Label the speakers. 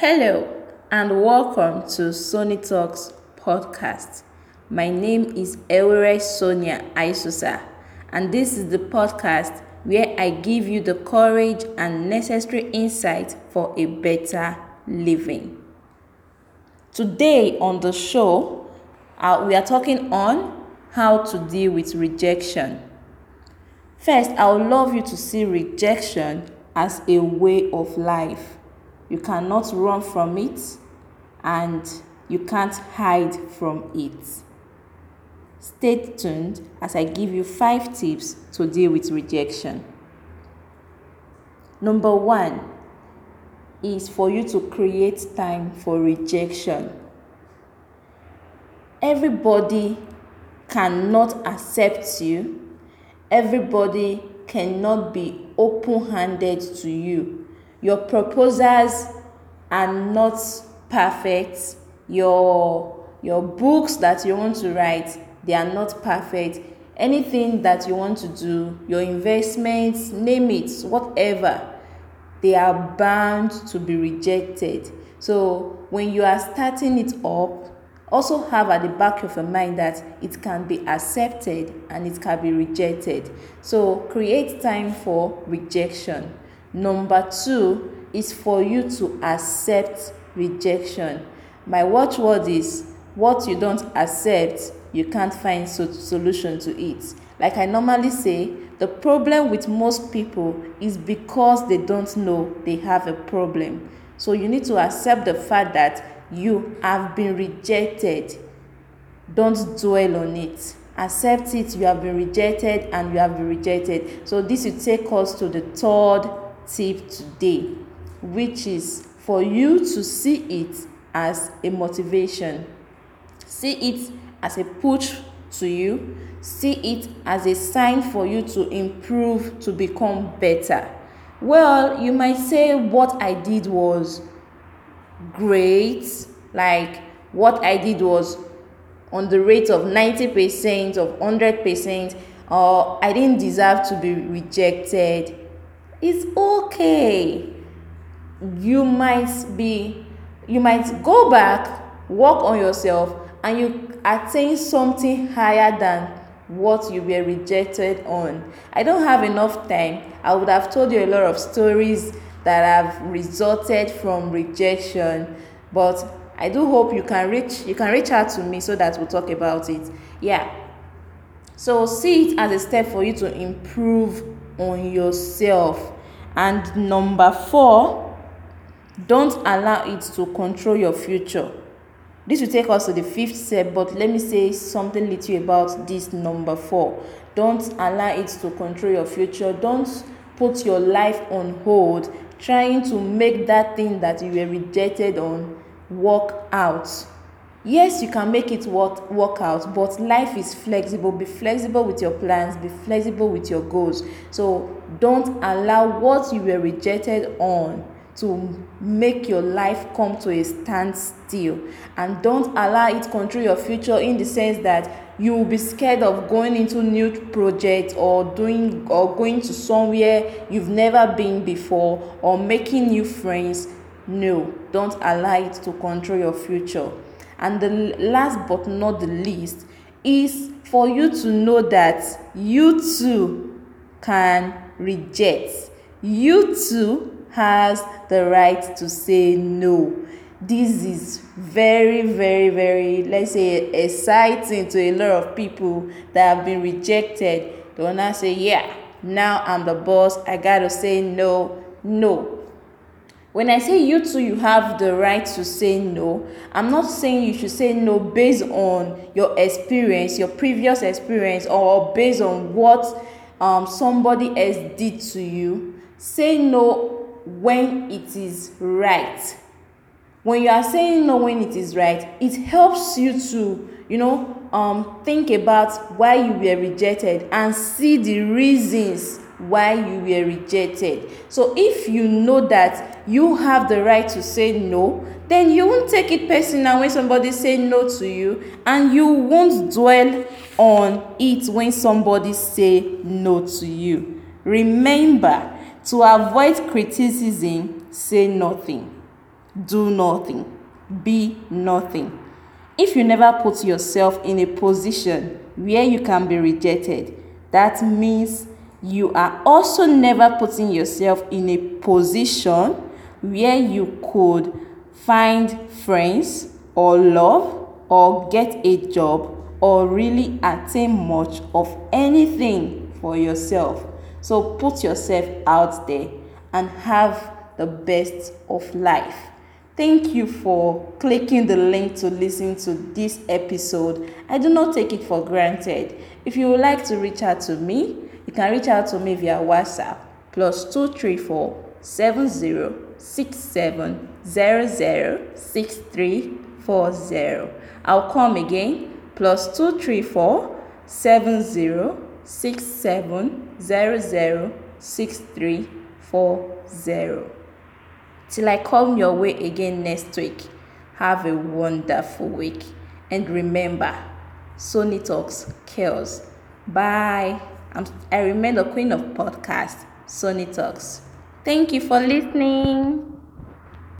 Speaker 1: Hello and welcome to Sony Talks podcast. My name is Ewere Sonia Aisusa, and this is the podcast where I give you the courage and necessary insight for a better living. Today on the show, uh, we are talking on how to deal with rejection. First, I would love you to see rejection as a way of life you cannot run from it, and you can't hide from it. Stay tuned as I give you five tips to deal with rejection. Number one is for you to create time for rejection. Everybody cannot accept you, everybody cannot be open handed to you your proposals are not perfect. Your your books that you want to write they are not perfect. Anything that you want to do your investments name it whatever they are bound to be rejected. So when you are starting it up also have at the back of your mind that it can be accepted and it can be rejected. So create time for rejection Number two is for you to accept rejection. My watchword is what you don't accept, you can't find so solution to it. Like I normally say, the problem with most people is because they don't know they have a problem. So you need to accept the fact that you have been rejected. Don't dwell on it. Accept it, you have been rejected and you have been rejected. So this will take us to the third tip today, which is for you to see it as a motivation. See it as a push to you. See it as a sign for you to improve, to become better. Well, you might say what I did was great, like what I did was on the rate of 90% of 100%, or I didn't deserve to be rejected it's okay. You might be you might go back work on yourself and you attain something higher than what you were rejected on. I don't have enough time. I would have told you a lot of stories that have resulted from rejection but i do hope you can reach you can reach out to me so that we'll talk about it. Yeah. So see it as a step for you to improve on yourself. And number four don't allow it to control your future. This will take us to the fifth step but let me say something little about this number four. Don't allow it to control your future. Don't put your life on hold trying to make that thing that you were rejected on work out yes you can make it work work out but life is flexible. Be flexible with your plans be flexible with your goals. So don't allow what you were rejected on to make your life come to a standstill. And don't allow it control your future in the sense that you will be scared of going into new project or doing or going to somewhere you've never been before or making new friends. No don't allow it to control your future and the last but not the least is for you to know that you too can reject. You too has the right to say no. This is very, very, very, let's say, exciting to a lot of people that have been rejected. They will not say, Yeah, now I'm the boss. I gotta say no. No, when I say you too, you have the right to say no, I'm not saying you should say no based on your experience, your previous experience, or based on what um, somebody else did to you. Say no when it is right. When you are saying no when it is right, it helps you to, you know, um, think about why you were rejected and see the reasons why you were rejected. So if you know that you have the right to say no, then you won't take it personal when somebody say no to you and you won't dwell on it when somebody say no to you. Remember, to avoid criticism, say nothing. do nothing, be nothing. If you never put yourself in a position where you can be rejected, that means you are also never putting yourself in a position where you could find friends or love or get a job or really attain much of anything for yourself. So put yourself out there and have the best of life. Thank you for clicking the link to listen to this episode. I do not take it for granted. If you would like to reach out to me, you can reach out to me via WhatsApp plus 234 7067006340. I'll come again plus 234 7067006340. Till I come your way again next week, have a wonderful week. And remember, Sony Talks kills. Bye. I'm, I remain the queen of podcasts, Sony Talks. Thank you for listening.